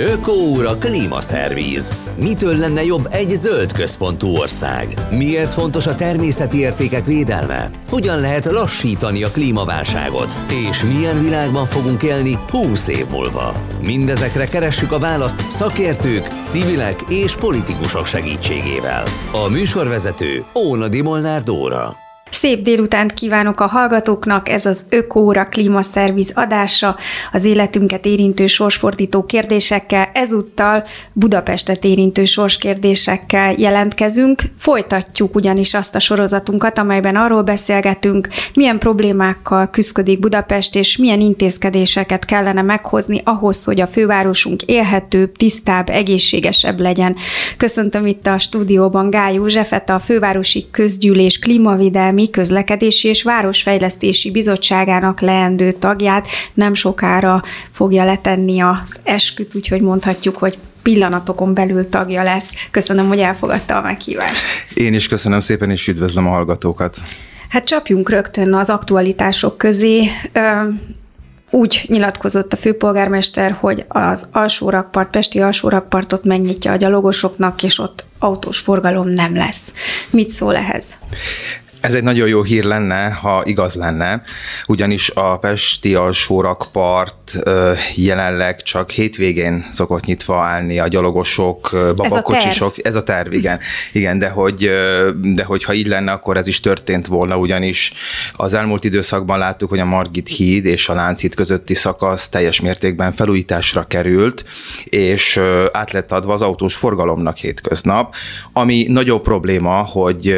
Ökóúra klímaszervíz. Mitől lenne jobb egy zöld központú ország? Miért fontos a természeti értékek védelme? Hogyan lehet lassítani a klímaválságot? És milyen világban fogunk élni 20 év múlva? Mindezekre keressük a választ szakértők, civilek és politikusok segítségével. A műsorvezető Óna Molnár Dóra. Szép délutánt kívánok a hallgatóknak, ez az Ökóra Klímaszerviz adása, az életünket érintő sorsfordító kérdésekkel, ezúttal Budapestet érintő sorskérdésekkel jelentkezünk. Folytatjuk ugyanis azt a sorozatunkat, amelyben arról beszélgetünk, milyen problémákkal küzdik Budapest, és milyen intézkedéseket kellene meghozni ahhoz, hogy a fővárosunk élhetőbb, tisztább, egészségesebb legyen. Köszöntöm itt a stúdióban Gály Józsefet, a Fővárosi Közgyűlés Klímavédelmi Közlekedési és Városfejlesztési Bizottságának leendő tagját nem sokára fogja letenni az esküt, úgyhogy mondhatjuk, hogy pillanatokon belül tagja lesz. Köszönöm, hogy elfogadta a meghívást. Én is köszönöm szépen, és üdvözlöm a hallgatókat. Hát csapjunk rögtön az aktualitások közé. Úgy nyilatkozott a főpolgármester, hogy az alsórakpart, Pesti alsórakpartot megnyitja a gyalogosoknak, és ott autós forgalom nem lesz. Mit szól ehhez? Ez egy nagyon jó hír lenne, ha igaz lenne, ugyanis a Pesti alsórakpart jelenleg csak hétvégén szokott nyitva állni a gyalogosok, babakocsisok. Ez a terv, igen. igen de, hogy, de hogy ha így lenne, akkor ez is történt volna, ugyanis az elmúlt időszakban láttuk, hogy a Margit híd és a Lánchíd közötti szakasz teljes mértékben felújításra került, és át lett adva az autós forgalomnak hétköznap, ami nagyobb probléma, hogy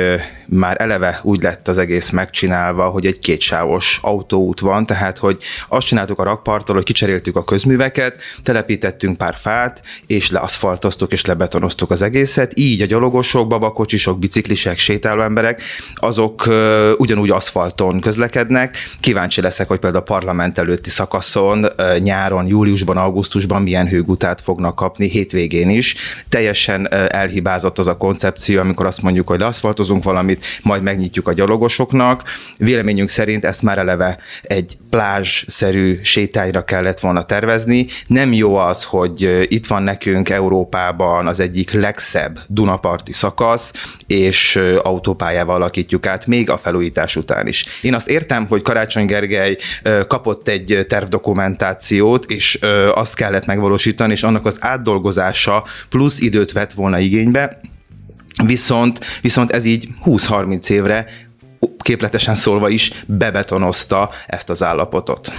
már eleve úgy lett az egész megcsinálva, hogy egy kétsávos autóút van, tehát hogy azt csináltuk a rakparttól, hogy kicseréltük a közműveket, telepítettünk pár fát, és leaszfaltoztuk és lebetonoztuk az egészet, így a gyalogosok, babakocsisok, biciklisek, sétáló emberek, azok uh, ugyanúgy aszfalton közlekednek. Kíváncsi leszek, hogy például a parlament előtti szakaszon uh, nyáron, júliusban, augusztusban milyen hőgutát fognak kapni, hétvégén is. Teljesen uh, elhibázott az a koncepció, amikor azt mondjuk, hogy leaszfaltozunk valamit, majd megnyitjuk a gyalogosoknak. Véleményünk szerint ezt már eleve egy plázs-szerű sétányra kellett volna tervezni. Nem jó az, hogy itt van nekünk Európában az egyik legszebb Dunaparti szakasz, és autópályával alakítjuk át, még a felújítás után is. Én azt értem, hogy Karácsony Gergely kapott egy tervdokumentációt, és azt kellett megvalósítani, és annak az átdolgozása plusz időt vett volna igénybe, Viszont, viszont ez így 20-30 évre képletesen szólva is bebetonozta ezt az állapotot.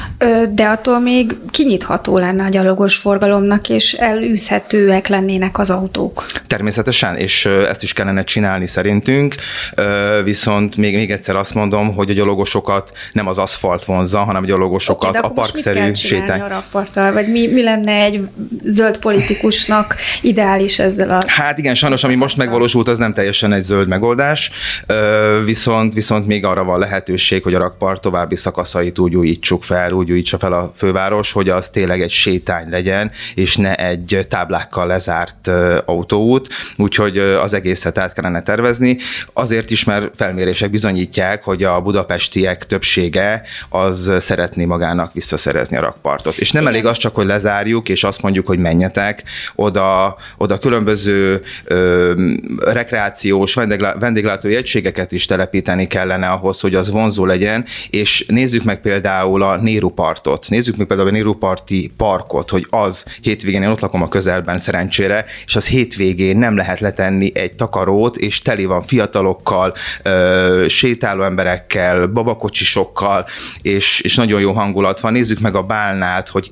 De attól még kinyitható lenne a gyalogos forgalomnak, és elűzhetőek lennének az autók. Természetesen, és ezt is kellene csinálni szerintünk, viszont még, még egyszer azt mondom, hogy a gyalogosokat nem az aszfalt vonza, hanem a gyalogosokat okay, a parkszerű sétány. A vagy mi, mi lenne egy zöld politikusnak ideális ezzel a... Hát igen, sajnos, ami most megvalósult, az nem teljesen egy zöld megoldás, viszont, viszont még arra van lehetőség, hogy a rakpart további szakaszait úgy újítsuk fel, úgy újítsa fel a főváros, hogy az tényleg egy sétány legyen, és ne egy táblákkal lezárt autóút, úgyhogy az egészet át kellene tervezni. Azért is, mert felmérések bizonyítják, hogy a budapestiek többsége az szeretné magának visszaszerezni a rakpartot. És nem Igen. elég az csak, hogy lezárjuk, és azt mondjuk, hogy menjetek, oda, oda különböző ö, rekreációs vendéglátói egységeket is telepíteni kellene kellene ahhoz, hogy az vonzó legyen, és nézzük meg például a Néru partot, nézzük meg például a Néru parti parkot, hogy az hétvégén, én ott lakom a közelben szerencsére, és az hétvégén nem lehet letenni egy takarót, és teli van fiatalokkal, ö, sétáló emberekkel, babakocsisokkal, és, és nagyon jó hangulat van. Nézzük meg a Bálnát, hogy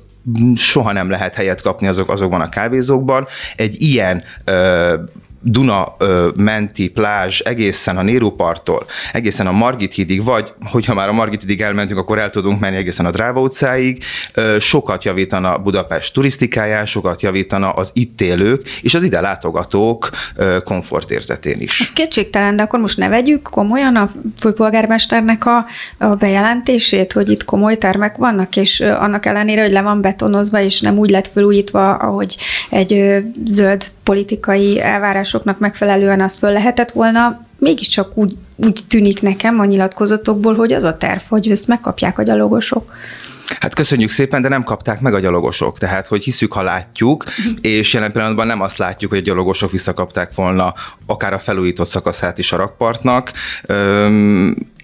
soha nem lehet helyet kapni azok, azokban a kávézókban. Egy ilyen ö, Duna menti plázs egészen a Néruparttól, egészen a Margit hídig, vagy hogyha már a Margit hídig elmentünk, akkor el tudunk menni egészen a Dráva utcáig, sokat javítana Budapest turisztikáján, sokat javítana az itt élők és az ide látogatók komfortérzetén is. Ez kétségtelen, de akkor most ne vegyük komolyan a főpolgármesternek a, a bejelentését, hogy itt komoly termek vannak, és annak ellenére, hogy le van betonozva, és nem úgy lett felújítva, ahogy egy zöld politikai elvárásoknak megfelelően azt föl lehetett volna, mégiscsak úgy, úgy tűnik nekem a nyilatkozatokból, hogy az a terv, hogy ezt megkapják a gyalogosok. Hát köszönjük szépen, de nem kapták meg a gyalogosok. Tehát, hogy hiszük, ha látjuk, és jelen pillanatban nem azt látjuk, hogy a gyalogosok visszakapták volna akár a felújított szakaszát is a rakpartnak.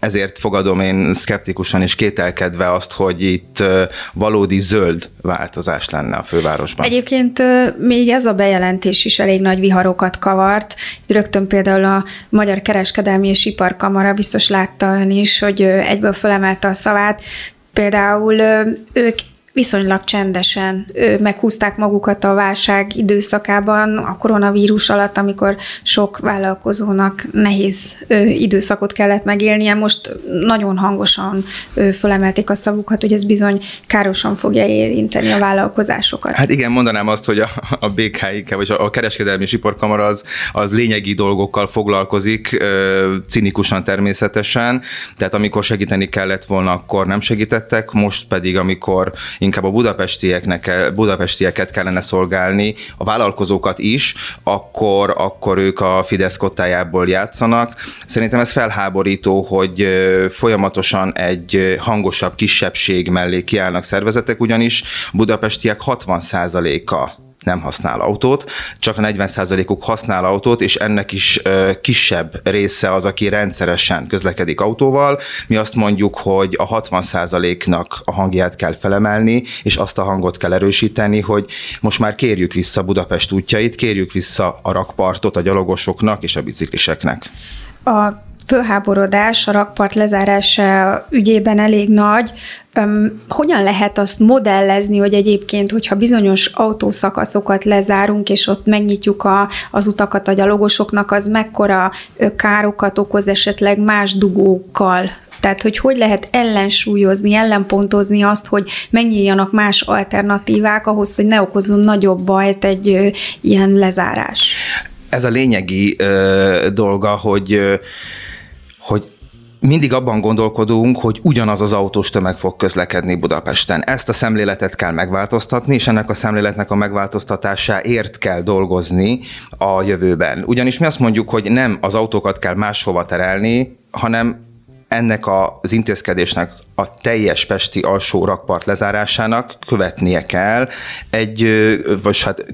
Ezért fogadom én szkeptikusan és kételkedve azt, hogy itt valódi zöld változás lenne a fővárosban. Egyébként még ez a bejelentés is elég nagy viharokat kavart. Rögtön például a Magyar Kereskedelmi és Iparkamara biztos látta ön is, hogy egyből felemelte a szavát, Például ők viszonylag csendesen meghúzták magukat a válság időszakában, a koronavírus alatt, amikor sok vállalkozónak nehéz időszakot kellett megélnie. Most nagyon hangosan fölemelték a szavukat, hogy ez bizony károsan fogja érinteni a vállalkozásokat. Hát igen, mondanám azt, hogy a, a BKIK, vagy a Kereskedelmi és Iparkamara az, az lényegi dolgokkal foglalkozik, cinikusan természetesen, tehát amikor segíteni kellett volna, akkor nem segítettek, most pedig, amikor inkább a budapestieknek, budapestieket kellene szolgálni, a vállalkozókat is, akkor, akkor ők a Fidesz kottájából játszanak. Szerintem ez felháborító, hogy folyamatosan egy hangosabb kisebbség mellé kiállnak szervezetek, ugyanis budapestiek 60%-a nem használ autót, csak a 40%-uk használ autót, és ennek is kisebb része az, aki rendszeresen közlekedik autóval. Mi azt mondjuk, hogy a 60%-nak a hangját kell felemelni, és azt a hangot kell erősíteni, hogy most már kérjük vissza Budapest útjait, kérjük vissza a rakpartot a gyalogosoknak és a bicikliseknek. A fölháborodás a rakpart lezárása ügyében elég nagy. Um, hogyan lehet azt modellezni, hogy egyébként, hogyha bizonyos autószakaszokat lezárunk, és ott megnyitjuk a, az utakat a gyalogosoknak, az mekkora károkat okoz esetleg más dugókkal? Tehát, hogy hogy lehet ellensúlyozni, ellenpontozni azt, hogy megnyíljanak más alternatívák ahhoz, hogy ne okozzon nagyobb bajt egy ö, ilyen lezárás? Ez a lényegi ö, dolga, hogy ö, mindig abban gondolkodunk, hogy ugyanaz az autós tömeg fog közlekedni Budapesten. Ezt a szemléletet kell megváltoztatni, és ennek a szemléletnek a megváltoztatásáért kell dolgozni a jövőben. Ugyanis mi azt mondjuk, hogy nem az autókat kell máshova terelni, hanem ennek az intézkedésnek a teljes pesti alsó rakpart lezárásának követnie kell egy, vagy hát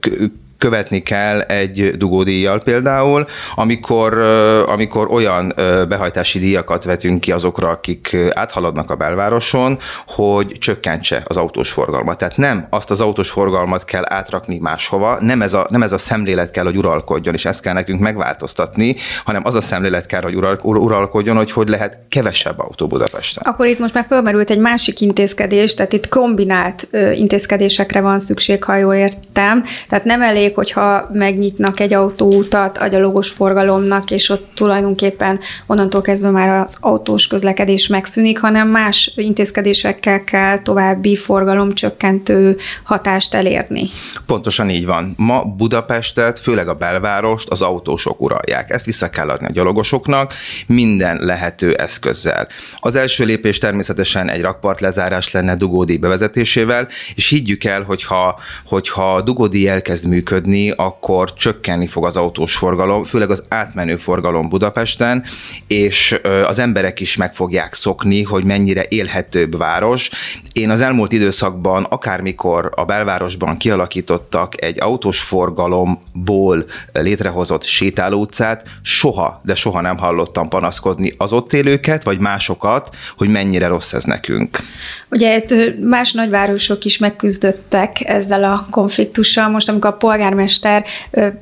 követni kell egy dugódíjjal például, amikor, amikor olyan behajtási díjakat vetünk ki azokra, akik áthaladnak a belvároson, hogy csökkentse az autós forgalmat. Tehát nem azt az autós forgalmat kell átrakni máshova, nem ez a, nem ez a szemlélet kell, hogy uralkodjon, és ezt kell nekünk megváltoztatni, hanem az a szemlélet kell, hogy ural, uralkodjon, hogy hogy lehet kevesebb autó Budapesten. Akkor itt most már fölmerült egy másik intézkedés, tehát itt kombinált intézkedésekre van szükség, ha jól értem. Tehát nem elég, elég, hogyha megnyitnak egy autóutat a gyalogos forgalomnak, és ott tulajdonképpen onnantól kezdve már az autós közlekedés megszűnik, hanem más intézkedésekkel kell további forgalomcsökkentő hatást elérni. Pontosan így van. Ma Budapestet, főleg a belvárost az autósok uralják. Ezt vissza kell adni a gyalogosoknak minden lehető eszközzel. Az első lépés természetesen egy rakpart lezárás lenne dugódi bevezetésével, és higgyük el, hogyha, hogyha dugódi elkezd működni, működni, akkor csökkenni fog az autós forgalom, főleg az átmenő forgalom Budapesten, és az emberek is meg fogják szokni, hogy mennyire élhetőbb város. Én az elmúlt időszakban, akármikor a belvárosban kialakítottak egy autós forgalomból létrehozott sétáló utcát, soha, de soha nem hallottam panaszkodni az ott élőket, vagy másokat, hogy mennyire rossz ez nekünk. Ugye más nagyvárosok is megküzdöttek ezzel a konfliktussal. Most, amikor a polgár polgármester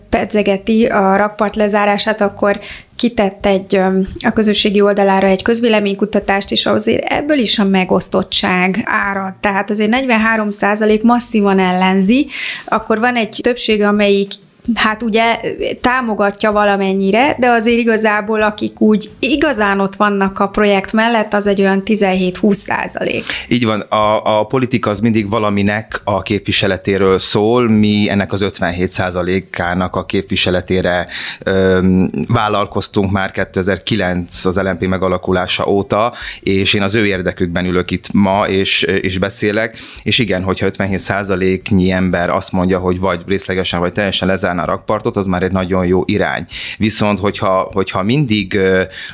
pedzegeti a rakpart lezárását, akkor kitett egy a közösségi oldalára egy közvéleménykutatást, és azért ebből is a megosztottság árad. Tehát azért 43% masszívan ellenzi, akkor van egy többség, amelyik hát ugye támogatja valamennyire, de azért igazából akik úgy igazán ott vannak a projekt mellett, az egy olyan 17-20 százalék. Így van, a, a politika az mindig valaminek a képviseletéről szól, mi ennek az 57 százalékának a képviseletére öm, vállalkoztunk már 2009 az LNP megalakulása óta, és én az ő érdekükben ülök itt ma, és, és beszélek, és igen, hogyha 57 százaléknyi ember azt mondja, hogy vagy részlegesen, vagy teljesen lezár bezárná a rakpartot, az már egy nagyon jó irány. Viszont, hogyha, hogyha mindig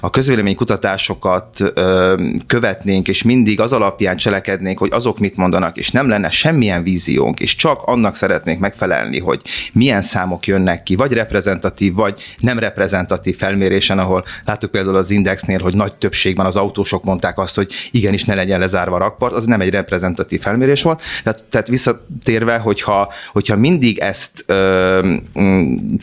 a közvéleménykutatásokat követnénk, és mindig az alapján cselekednénk, hogy azok mit mondanak, és nem lenne semmilyen víziónk, és csak annak szeretnénk megfelelni, hogy milyen számok jönnek ki, vagy reprezentatív, vagy nem reprezentatív felmérésen, ahol láttuk például az Indexnél, hogy nagy többségben az autósok mondták azt, hogy igenis ne legyen lezárva a rakpart, az nem egy reprezentatív felmérés volt. Tehát, tehát visszatérve, hogyha, hogyha mindig ezt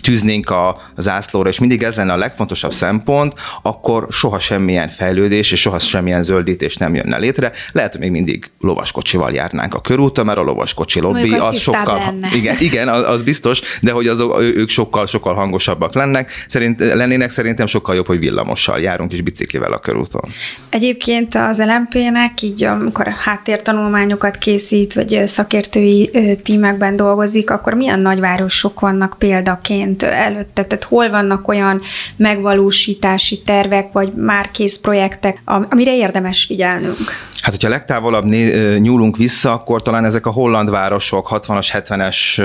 tűznénk a zászlóra, és mindig ez lenne a legfontosabb szempont, akkor soha semmilyen fejlődés és soha semmilyen zöldítés nem jönne létre. Lehet, hogy még mindig lovaskocsival járnánk a körúton, mert a lovaskocsi lobby az, az sokkal, lenne. igen, igen az, az, biztos, de hogy azok, ők sokkal, sokkal hangosabbak lennek, szerint, lennének szerintem sokkal jobb, hogy villamossal járunk és biciklivel a körúton. Egyébként az LMP-nek így, amikor háttértanulmányokat készít, vagy szakértői tímekben dolgozik, akkor milyen nagyvárosok vannak példaként előtte? Tehát hol vannak olyan megvalósítási tervek, vagy már kész projektek, amire érdemes figyelnünk? Hát, hogyha legtávolabb né- nyúlunk vissza, akkor talán ezek a holland városok 60-as, 70-es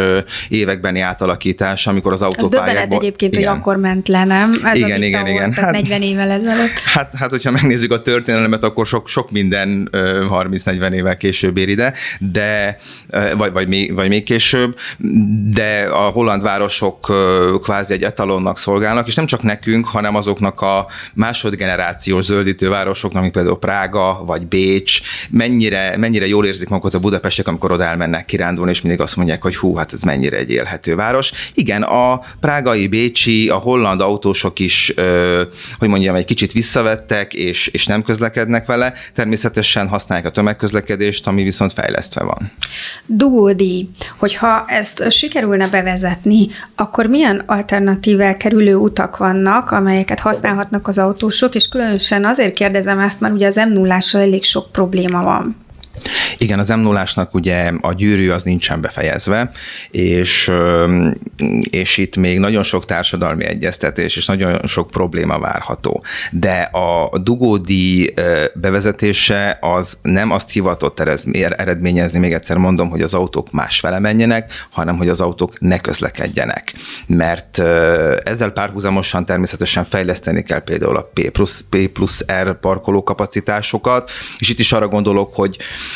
évekbeni átalakítás, amikor az autópályákból... Ez egyébként, igen. hogy akkor ment le, nem? Ez igen, igen, igen. Volt, hát, 40 évvel ezelőtt. Hát, hát, hogyha megnézzük a történelmet, akkor sok, sok minden 30-40 évvel később ér ide, de, vagy, vagy, még, vagy még később, de a holland városok kvázi egy etalonnak szolgálnak, és nem csak nekünk, hanem azoknak a másodgenerációs zöldítő városoknak, mint például Prága, vagy Bécs, mennyire, mennyire jól érzik magukat a budapestek, amikor oda elmennek kirándulni, és mindig azt mondják, hogy hú, hát ez mennyire egy élhető város. Igen, a prágai, bécsi, a holland autósok is, hogy mondjam, egy kicsit visszavettek, és, és nem közlekednek vele. Természetesen használják a tömegközlekedést, ami viszont fejlesztve van. Dugódi, hogyha ezt sikerülne bevezetni, akkor milyen alternatível kerülő utak vannak, amelyeket használhatnak az autósok, és különösen azért kérdezem ezt, mert ugye az m 0 elég sok probléma van. Igen, az m 0 ugye a gyűrű az nincsen befejezve, és, és itt még nagyon sok társadalmi egyeztetés és nagyon sok probléma várható. De a dugódi bevezetése az nem azt hivatott eredményezni, még egyszer mondom, hogy az autók másfele menjenek, hanem hogy az autók ne közlekedjenek. Mert ezzel párhuzamosan természetesen fejleszteni kell például a P plusz, P plusz R parkolókapacitásokat, és itt is arra gondolok, hogy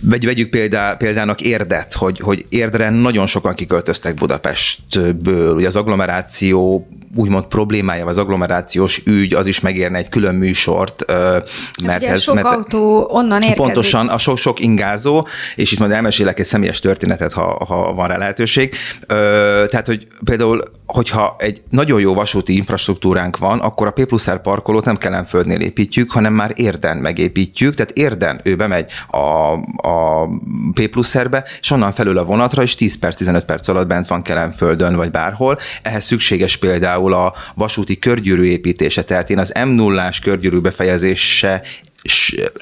Vegy, vegyük példá, példának érdet, hogy, hogy érdre nagyon sokan kiköltöztek Budapestből. Ugye az agglomeráció úgymond problémája, az agglomerációs ügy, az is megérne egy külön műsort. Hát mert ugye ez, sok mert autó onnan érkezik. Pontosan, a sok-sok ingázó, és itt majd elmesélek egy személyes történetet, ha, ha van rá lehetőség. Tehát, hogy például, hogyha egy nagyon jó vasúti infrastruktúránk van, akkor a P plusz R parkolót nem kellene földnél építjük, hanem már érden megépítjük, tehát érden ő bemegy a, a P plusz R-be, és onnan felül a vonatra, és 10 perc, 15 perc alatt bent van földön, vagy bárhol. Ehhez szükséges például a vasúti körgyűrű építése, tehát én az m 0 körgyűrű befejezése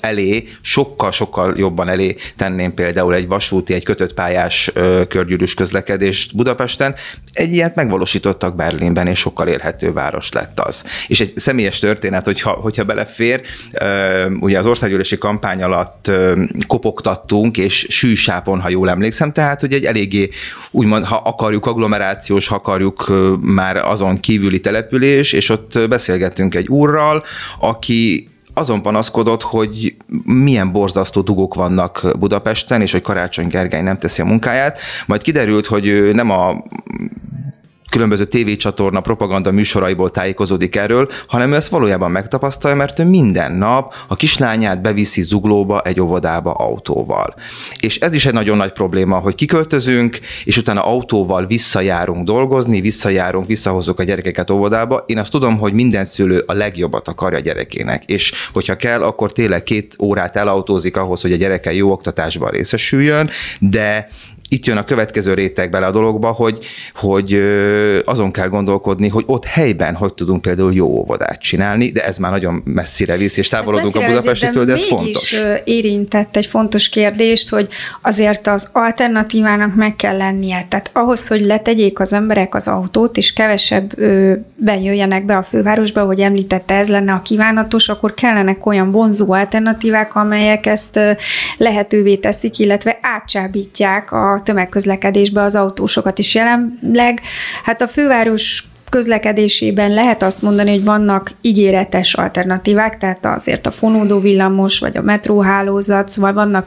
elé, sokkal-sokkal jobban elé tenném például egy vasúti, egy kötött pályás körgyűrűs közlekedést Budapesten. Egy ilyet megvalósítottak Berlinben, és sokkal élhető város lett az. És egy személyes történet, hogyha, hogyha belefér, ugye az országgyűlési kampány alatt kopogtattunk, és sűsápon, ha jól emlékszem, tehát, hogy egy eléggé, úgymond, ha akarjuk agglomerációs, ha akarjuk már azon kívüli település, és ott beszélgettünk egy úrral, aki azon panaszkodott, hogy milyen borzasztó dugók vannak Budapesten, és hogy Karácsony Gergely nem teszi a munkáját. Majd kiderült, hogy ő nem a különböző tévécsatorna propaganda műsoraiból tájékozódik erről, hanem ő ezt valójában megtapasztalja, mert ő minden nap a kislányát beviszi zuglóba egy óvodába autóval. És ez is egy nagyon nagy probléma, hogy kiköltözünk, és utána autóval visszajárunk dolgozni, visszajárunk, visszahozzuk a gyerekeket óvodába. Én azt tudom, hogy minden szülő a legjobbat akarja a gyerekének, és hogyha kell, akkor tényleg két órát elautózik ahhoz, hogy a gyereke jó oktatásban részesüljön, de itt jön a következő réteg bele a dologba, hogy, hogy azon kell gondolkodni, hogy ott helyben hogy tudunk például jó óvodát csinálni, de ez már nagyon messzire visz, és távolodunk a Budapestitől, de ez fontos. érintett egy fontos kérdést, hogy azért az alternatívának meg kell lennie. Tehát ahhoz, hogy letegyék az emberek az autót, és kevesebb bejöjjenek be a fővárosba, hogy említette, ez lenne a kívánatos, akkor kellenek olyan vonzó alternatívák, amelyek ezt lehetővé teszik, illetve átcsábítják a tömegközlekedésbe az autósokat is jelenleg. Hát a főváros közlekedésében lehet azt mondani, hogy vannak ígéretes alternatívák, tehát azért a fonódó villamos, vagy a metróhálózat, szóval vannak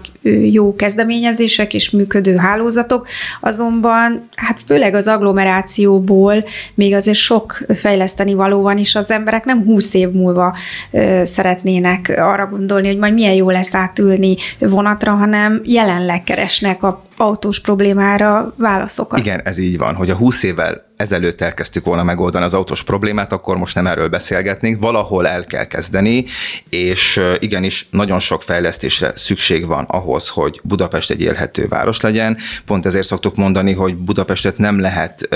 jó kezdeményezések és működő hálózatok, azonban hát főleg az agglomerációból még azért sok fejleszteni való van, és az emberek nem húsz év múlva ö, szeretnének arra gondolni, hogy majd milyen jó lesz átülni vonatra, hanem jelenleg keresnek a autós problémára válaszokat. Igen, ez így van, hogy a 20 évvel ezelőtt elkezdtük volna megoldani az autós problémát, akkor most nem erről beszélgetnénk, valahol el kell kezdeni, és igenis nagyon sok fejlesztésre szükség van ahhoz, hogy Budapest egy élhető város legyen. Pont ezért szoktuk mondani, hogy Budapestet nem lehet,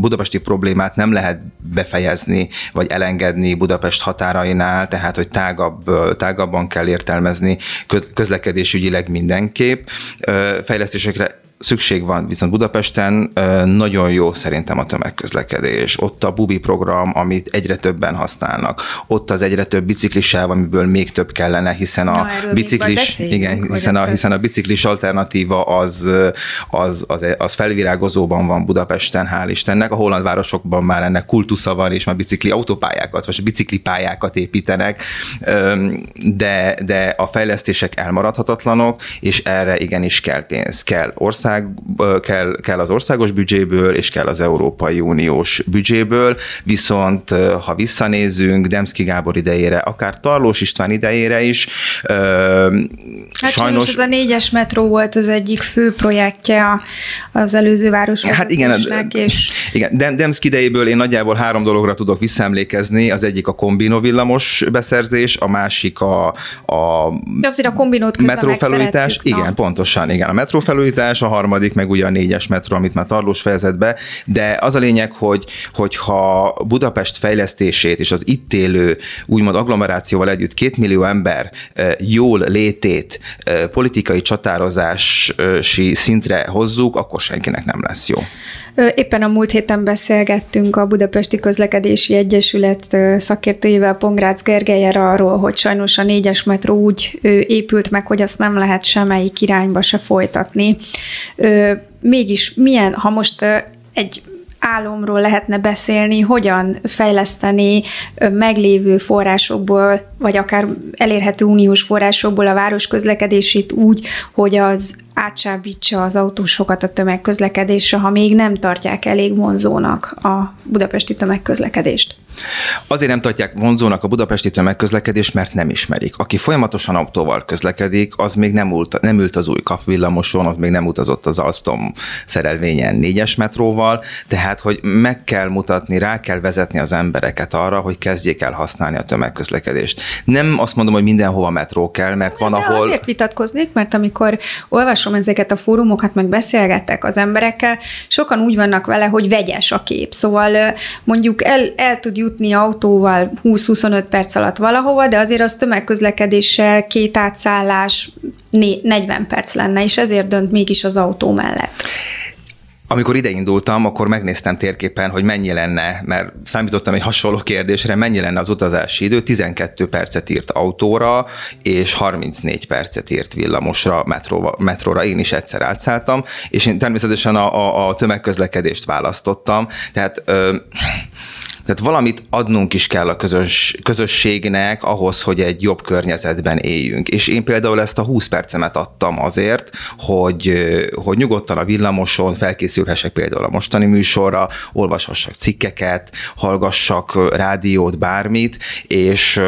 budapesti problémát nem lehet befejezni, vagy elengedni Budapest határainál, tehát, hogy tágabb, tágabban kell értelmezni közlekedésügyileg mindenképp. Fejlesztésekre szükség van, viszont Budapesten nagyon jó szerintem a tömegközlekedés. Ott a Bubi program, amit egyre többen használnak. Ott az egyre több biciklisáv, amiből még több kellene, hiszen a Na, biciklis, igen, hiszen a, hiszen a biciklis alternatíva az, az, az, az felvirágozóban van Budapesten, hál' Istennek. A holland városokban már ennek kultusza van, és már bicikli autópályákat, vagy biciklipályákat építenek, de, de a fejlesztések elmaradhatatlanok, és erre igenis kell pénz, kell ország ország, kell, kell az országos büdzséből, és kell az Európai Uniós büdzséből, viszont ha visszanézzünk Demszki Gábor idejére, akár Tarlós István idejére is, hát sajnos... ez a négyes metró volt az egyik fő projektje az előző város. Hát igen, és... igen, Demszki idejéből én nagyjából három dologra tudok visszaemlékezni, az egyik a kombino villamos beszerzés, a másik a, a, De azért a kombinót metrófelújítás, igen, pontosan, igen, a metrófelújítás, a harmadik, meg ugye a négyes metró, amit már Tarlós fejezett be, de az a lényeg, hogy, hogyha Budapest fejlesztését és az itt élő úgymond agglomerációval együtt két millió ember jól létét politikai csatározási szintre hozzuk, akkor senkinek nem lesz jó. Éppen a múlt héten beszélgettünk a Budapesti Közlekedési Egyesület szakértőjével, Pongrácz Gergelyer arról, hogy sajnos a négyes metró úgy épült meg, hogy azt nem lehet semmelyik irányba se folytatni. Mégis milyen, ha most egy álomról lehetne beszélni, hogyan fejleszteni meglévő forrásokból, vagy akár elérhető uniós forrásokból a város közlekedését úgy, hogy az átsábítsa az autósokat a tömegközlekedésre, ha még nem tartják elég vonzónak a budapesti tömegközlekedést. Azért nem tartják vonzónak a budapesti tömegközlekedést, mert nem ismerik. Aki folyamatosan autóval közlekedik, az még nem ült, nem ült az új villamoson, az még nem utazott az Alstom szerelvényen négyes metróval, tehát hogy meg kell mutatni, rá kell vezetni az embereket arra, hogy kezdjék el használni a tömegközlekedést. Nem azt mondom, hogy mindenhova metró kell, mert van, Ezzel ahol... Azért vitatkoznék, mert amikor olvasom ezeket a fórumokat, meg beszélgettek az emberekkel, sokan úgy vannak vele, hogy vegyes a kép. Szóval mondjuk el, el tud jutni autóval 20-25 perc alatt valahova, de azért az tömegközlekedéssel két átszállás 40 perc lenne, és ezért dönt mégis az autó mellett. Amikor ide indultam, akkor megnéztem térképen, hogy mennyi lenne, mert számítottam egy hasonló kérdésre, mennyi lenne az utazási idő. 12 percet írt autóra, és 34 percet írt villamosra, metróra. metróra. Én is egyszer átszálltam, és én természetesen a, a, a tömegközlekedést választottam. Tehát ö, tehát valamit adnunk is kell a közös, közösségnek ahhoz, hogy egy jobb környezetben éljünk. És én például ezt a 20 percemet adtam azért, hogy, hogy nyugodtan a villamoson felkészülhessek például a mostani műsorra, olvashassak cikkeket, hallgassak rádiót, bármit, és,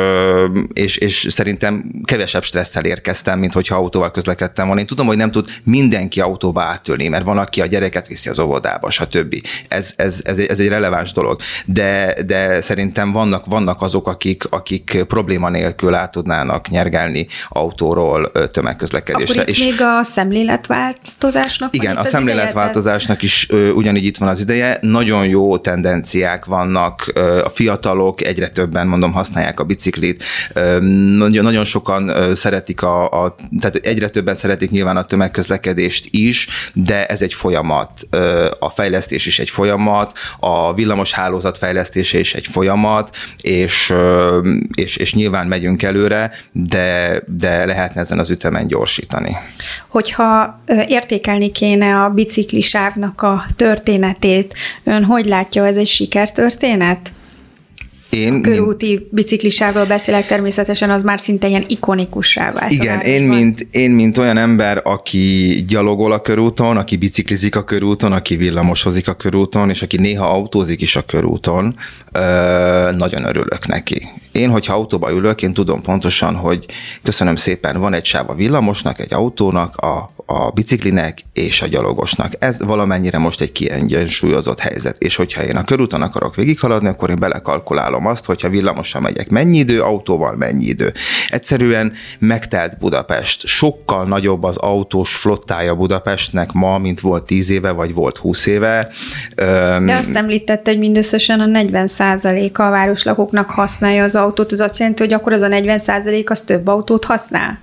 és, és szerintem kevesebb stresszel érkeztem, mint hogyha autóval közlekedtem volna. Én tudom, hogy nem tud mindenki autóba átölni, mert van, aki a gyereket viszi az óvodába, stb. Ez, ez, ez, ez egy releváns dolog. De de, szerintem vannak, vannak azok, akik, akik probléma nélkül át tudnának nyergelni autóról tömegközlekedésre. Akkor és még a szemléletváltozásnak Igen, a szemléletváltozásnak is ö, ugyanígy itt van az ideje. Nagyon jó tendenciák vannak, ö, a fiatalok egyre többen, mondom, használják a biciklit, ö, nagyon, nagyon sokan ö, szeretik a, a, tehát egyre többen szeretik nyilván a tömegközlekedést is, de ez egy folyamat, ö, a fejlesztés is egy folyamat, a villamos hálózat fejlesztés fejlesztése is egy folyamat, és, és, és nyilván megyünk előre, de, de lehetne ezen az ütemen gyorsítani. Hogyha értékelni kéne a biciklisávnak a történetét, ön hogy látja, ez egy sikertörténet? Én, a körúti mint, biciklisávról beszélek természetesen, az már szinte ilyen ikonikussá vált. Igen, én mint, én mint olyan ember, aki gyalogol a körúton, aki biciklizik a körúton, aki villamosozik a körúton, és aki néha autózik is a körúton, nagyon örülök neki. Én, hogyha autóba ülök, én tudom pontosan, hogy köszönöm szépen, van egy sáv a villamosnak, egy autónak, a, a biciklinek és a gyalogosnak. Ez valamennyire most egy kiegyensúlyozott helyzet. És hogyha én a körúton akarok végighaladni, akkor én belekalkulálom azt, hogyha villamosan megyek, mennyi idő, autóval mennyi idő. Egyszerűen megtelt Budapest. Sokkal nagyobb az autós flottája Budapestnek ma, mint volt 10 éve, vagy volt 20 éve. De azt említette, hogy mindösszesen a 40% a városlakóknak használja az autót, az azt jelenti, hogy akkor az a 40% az több autót használ?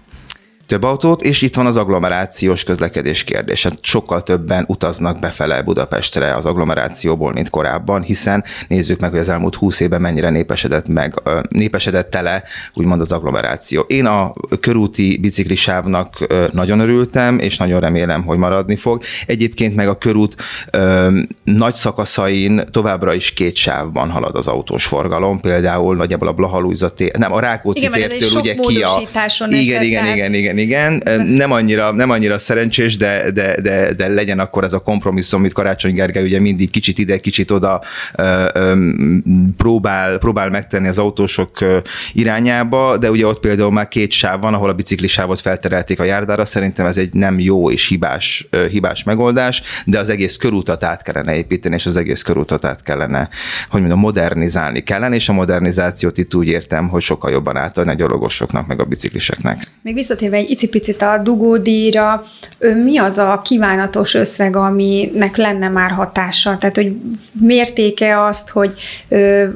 Több autót, és itt van az agglomerációs közlekedés kérdése. Sokkal többen utaznak befele Budapestre az agglomerációból, mint korábban, hiszen nézzük meg, hogy az elmúlt húsz évben mennyire népesedett meg, népesedett tele, úgymond az agglomeráció. Én a körúti biciklisávnak nagyon örültem, és nagyon remélem, hogy maradni fog. Egyébként meg a körút ö, nagy szakaszain továbbra is két sávban halad az autós forgalom, például nagyjából a Blahalújza tér, nem, a Rákóczi igen, tértől ugye ki a... Igen, igen, igen, igen, igen. Nem annyira, nem annyira szerencsés, de, de, de, de legyen akkor ez a kompromisszum, amit Karácsony Gergely ugye mindig kicsit ide, kicsit oda próbál, próbál megtenni az autósok irányába, de ugye ott például már két sáv van, ahol a biciklisávot felterelték a járdára, szerintem ez egy nem jó és hibás, hibás megoldás, de az egész körútat át kellene építeni, és az egész körútat át kellene, hogy mondjam, modernizálni kellene, és a modernizációt itt úgy értem, hogy sokkal jobban átadni a gyalogosoknak, meg a bicikliseknek. Még visszatérve egy icipicit a dugódíjra, mi az a kívánatos összeg, aminek lenne már hatása? Tehát, hogy mértéke azt, hogy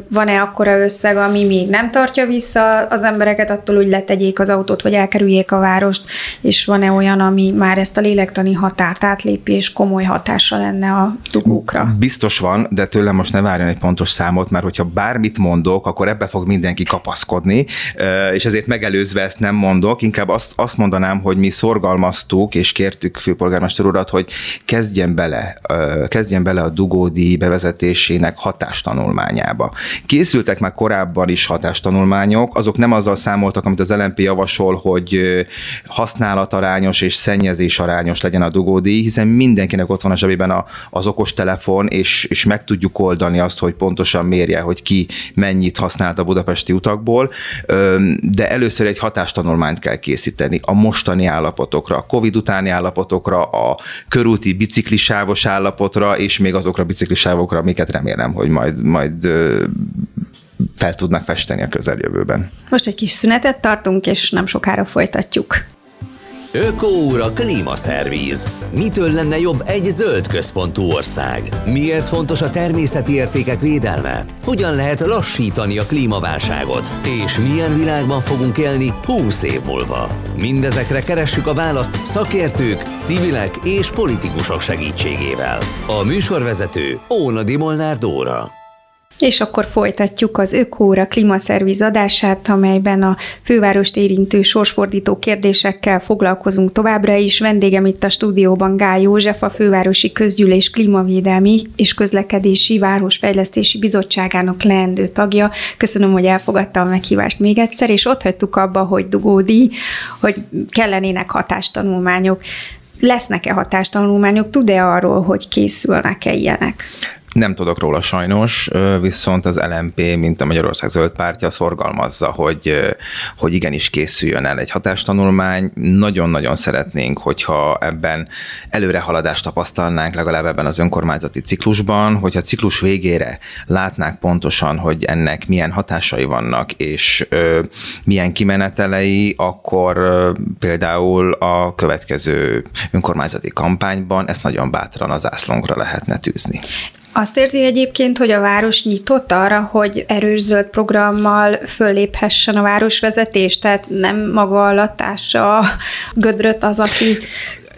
van-e akkora összeg, ami még nem tartja vissza az embereket attól, hogy letegyék az autót, vagy elkerüljék a várost, és van-e olyan, ami már ezt a lélektani határt átlépi, és komoly hatása lenne a dugókra? Biztos van, de tőlem most ne várjon egy pontos számot, mert hogyha bármit mondok, akkor ebbe fog mindenki kapaszkodni, és ezért megelőzve ezt nem mondok, inkább azt, azt mondanám, hogy mi szorgalmaztuk és kértük főpolgármester urat, hogy kezdjen bele, kezdjen bele a dugódi bevezetésének hatástanulmányába. Készültek már korábban is hatástanulmányok, azok nem azzal számoltak, amit az LNP javasol, hogy használatarányos és szennyezés arányos legyen a dugódi, hiszen mindenkinek ott van a zsebében a, az okos telefon, és, és meg tudjuk oldani azt, hogy pontosan mérje, hogy ki mennyit használt a budapesti utakból, de először egy hatástanulmányt kell készíteni a mostani állapotokra, a Covid utáni állapotokra, a körúti biciklisávos állapotra, és még azokra a biciklisávokra, amiket remélem, hogy majd, majd fel tudnak festeni a közeljövőben. Most egy kis szünetet tartunk, és nem sokára folytatjuk. Ökóúra klímaszervíz. Mitől lenne jobb egy zöld központú ország? Miért fontos a természeti értékek védelme? Hogyan lehet lassítani a klímaválságot? És milyen világban fogunk élni 20 év múlva? Mindezekre keressük a választ szakértők, civilek és politikusok segítségével. A műsorvezető Óna Molnár Dóra. És akkor folytatjuk az Ökóra klímaszerviz adását, amelyben a fővárost érintő sorsfordító kérdésekkel foglalkozunk továbbra is. Vendégem itt a stúdióban Gály József, a Fővárosi Közgyűlés Klímavédelmi és Közlekedési Városfejlesztési Bizottságának leendő tagja. Köszönöm, hogy elfogadta a meghívást még egyszer, és ott hagytuk abba, hogy dugódi, hogy kellenének hatástanulmányok. Lesznek-e hatástanulmányok? Tud-e arról, hogy készülnek-e ilyenek? Nem tudok róla sajnos, viszont az LMP, mint a Magyarország Zöld Pártja szorgalmazza, hogy, hogy igenis készüljön el egy hatástanulmány. Nagyon-nagyon szeretnénk, hogyha ebben előrehaladást tapasztalnánk, legalább ebben az önkormányzati ciklusban, hogyha ciklus végére látnák pontosan, hogy ennek milyen hatásai vannak, és ö, milyen kimenetelei, akkor ö, például a következő önkormányzati kampányban ezt nagyon bátran az ászlónkra lehetne tűzni. Azt érzi egyébként, hogy a város nyitott arra, hogy erős zöld programmal fölléphessen a városvezetés, tehát nem maga a latása gödröt az, aki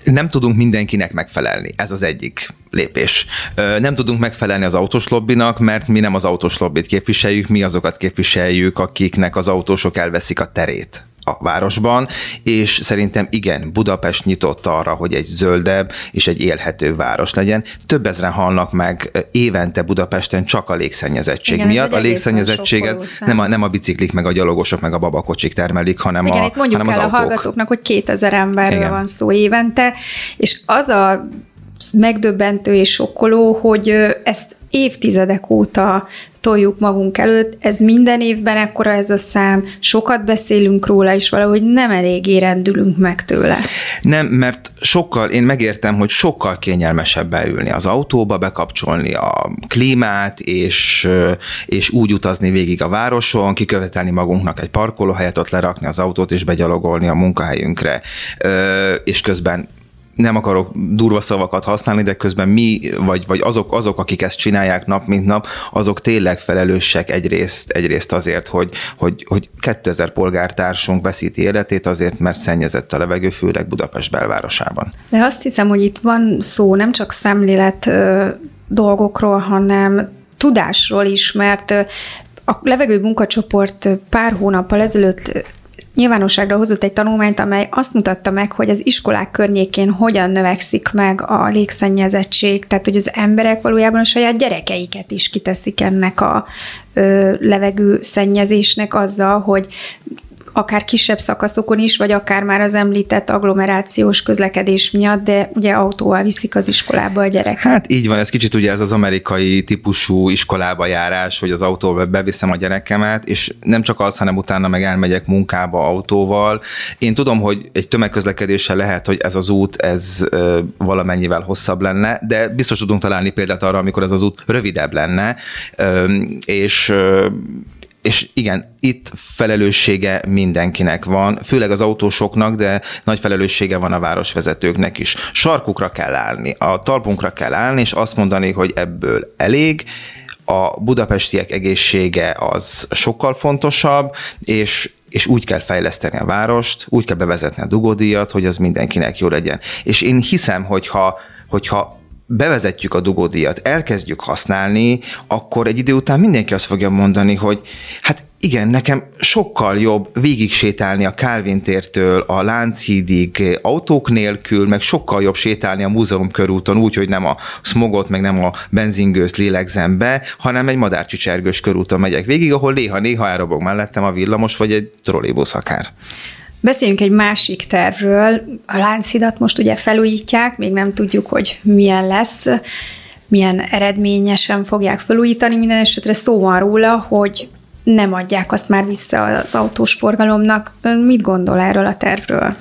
nem tudunk mindenkinek megfelelni. Ez az egyik lépés. Nem tudunk megfelelni az autós lobbinak, mert mi nem az autós lobbit képviseljük, mi azokat képviseljük, akiknek az autósok elveszik a terét a városban, és szerintem igen, Budapest nyitott arra, hogy egy zöldebb és egy élhető város legyen. Több ezren halnak meg évente Budapesten csak a légszennyezettség igen, miatt. A légszennyezettséget nem a, nem a biciklik, meg a gyalogosok, meg a babakocsik termelik, hanem, igen, a, itt mondjuk hanem el az a hallgatóknak, hogy 2000 emberről igen. van szó évente, és az a megdöbbentő és sokkoló, hogy ezt évtizedek óta toljuk magunk előtt, ez minden évben ekkora ez a szám, sokat beszélünk róla, és valahogy nem eléggé rendülünk meg tőle. Nem, mert sokkal, én megértem, hogy sokkal kényelmesebb beülni az autóba, bekapcsolni a klímát, és, és úgy utazni végig a városon, kikövetelni magunknak egy parkolóhelyet, ott lerakni az autót, és begyalogolni a munkahelyünkre, és közben nem akarok durva szavakat használni, de közben mi, vagy, vagy azok, azok, akik ezt csinálják nap mint nap, azok tényleg felelősek egyrészt, egyrészt azért, hogy, hogy, hogy 2000 polgártársunk veszíti életét azért, mert szennyezett a levegő, főleg Budapest belvárosában. De azt hiszem, hogy itt van szó nem csak szemlélet dolgokról, hanem tudásról is, mert a levegő munkacsoport pár hónappal ezelőtt nyilvánosságra hozott egy tanulmányt, amely azt mutatta meg, hogy az iskolák környékén hogyan növekszik meg a légszennyezettség, tehát hogy az emberek valójában a saját gyerekeiket is kiteszik ennek a ö, levegő szennyezésnek azzal, hogy akár kisebb szakaszokon is, vagy akár már az említett agglomerációs közlekedés miatt, de ugye autóval viszik az iskolába a gyerek. Hát így van, ez kicsit ugye ez az amerikai típusú iskolába járás, hogy az autóval beviszem a gyerekemet, és nem csak az, hanem utána meg elmegyek munkába autóval. Én tudom, hogy egy tömegközlekedéssel lehet, hogy ez az út, ez valamennyivel hosszabb lenne, de biztos tudunk találni példát arra, amikor ez az út rövidebb lenne, és és igen, itt felelőssége mindenkinek van, főleg az autósoknak, de nagy felelőssége van a városvezetőknek is. Sarkukra kell állni, a talpunkra kell állni, és azt mondani, hogy ebből elég, a budapestiek egészsége az sokkal fontosabb, és és úgy kell fejleszteni a várost, úgy kell bevezetni a dugódíjat, hogy az mindenkinek jó legyen. És én hiszem, hogyha, hogyha bevezetjük a dugódíjat, elkezdjük használni, akkor egy idő után mindenki azt fogja mondani, hogy hát igen, nekem sokkal jobb végig sétálni a Calvin tértől a Lánchídig autók nélkül, meg sokkal jobb sétálni a múzeum körúton úgy, hogy nem a smogot, meg nem a benzingőzt lélegzem be, hanem egy madárcsicsergős körúton megyek végig, ahol néha-néha elrobog mellettem a villamos, vagy egy trollébusz akár. Beszéljünk egy másik tervről. A Lánchidat most ugye felújítják, még nem tudjuk, hogy milyen lesz, milyen eredményesen fogják felújítani. Minden esetre szó van róla, hogy nem adják azt már vissza az autós forgalomnak. Ön mit gondol erről a tervről?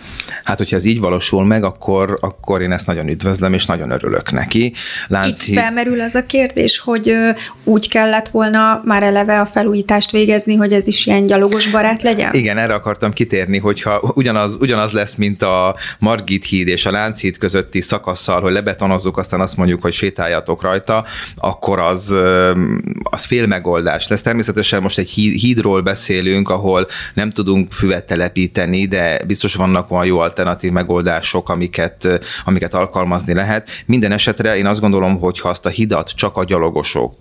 Hát, hogyha ez így valósul meg, akkor, akkor én ezt nagyon üdvözlöm, és nagyon örülök neki. Lánchíd... Itt felmerül az a kérdés, hogy úgy kellett volna már eleve a felújítást végezni, hogy ez is ilyen gyalogos barát legyen? Igen, erre akartam kitérni, hogyha ugyanaz, ugyanaz lesz, mint a Margit híd és a Lánchíd közötti szakasszal, hogy lebetonozzuk, aztán azt mondjuk, hogy sétáljatok rajta, akkor az, az fél megoldás lesz. Természetesen most egy hídról beszélünk, ahol nem tudunk füvet telepíteni, de biztos vannak olyan jó alternatív megoldások, amiket, amiket alkalmazni lehet. Minden esetre én azt gondolom, hogy ha azt a hidat csak a gyalogosok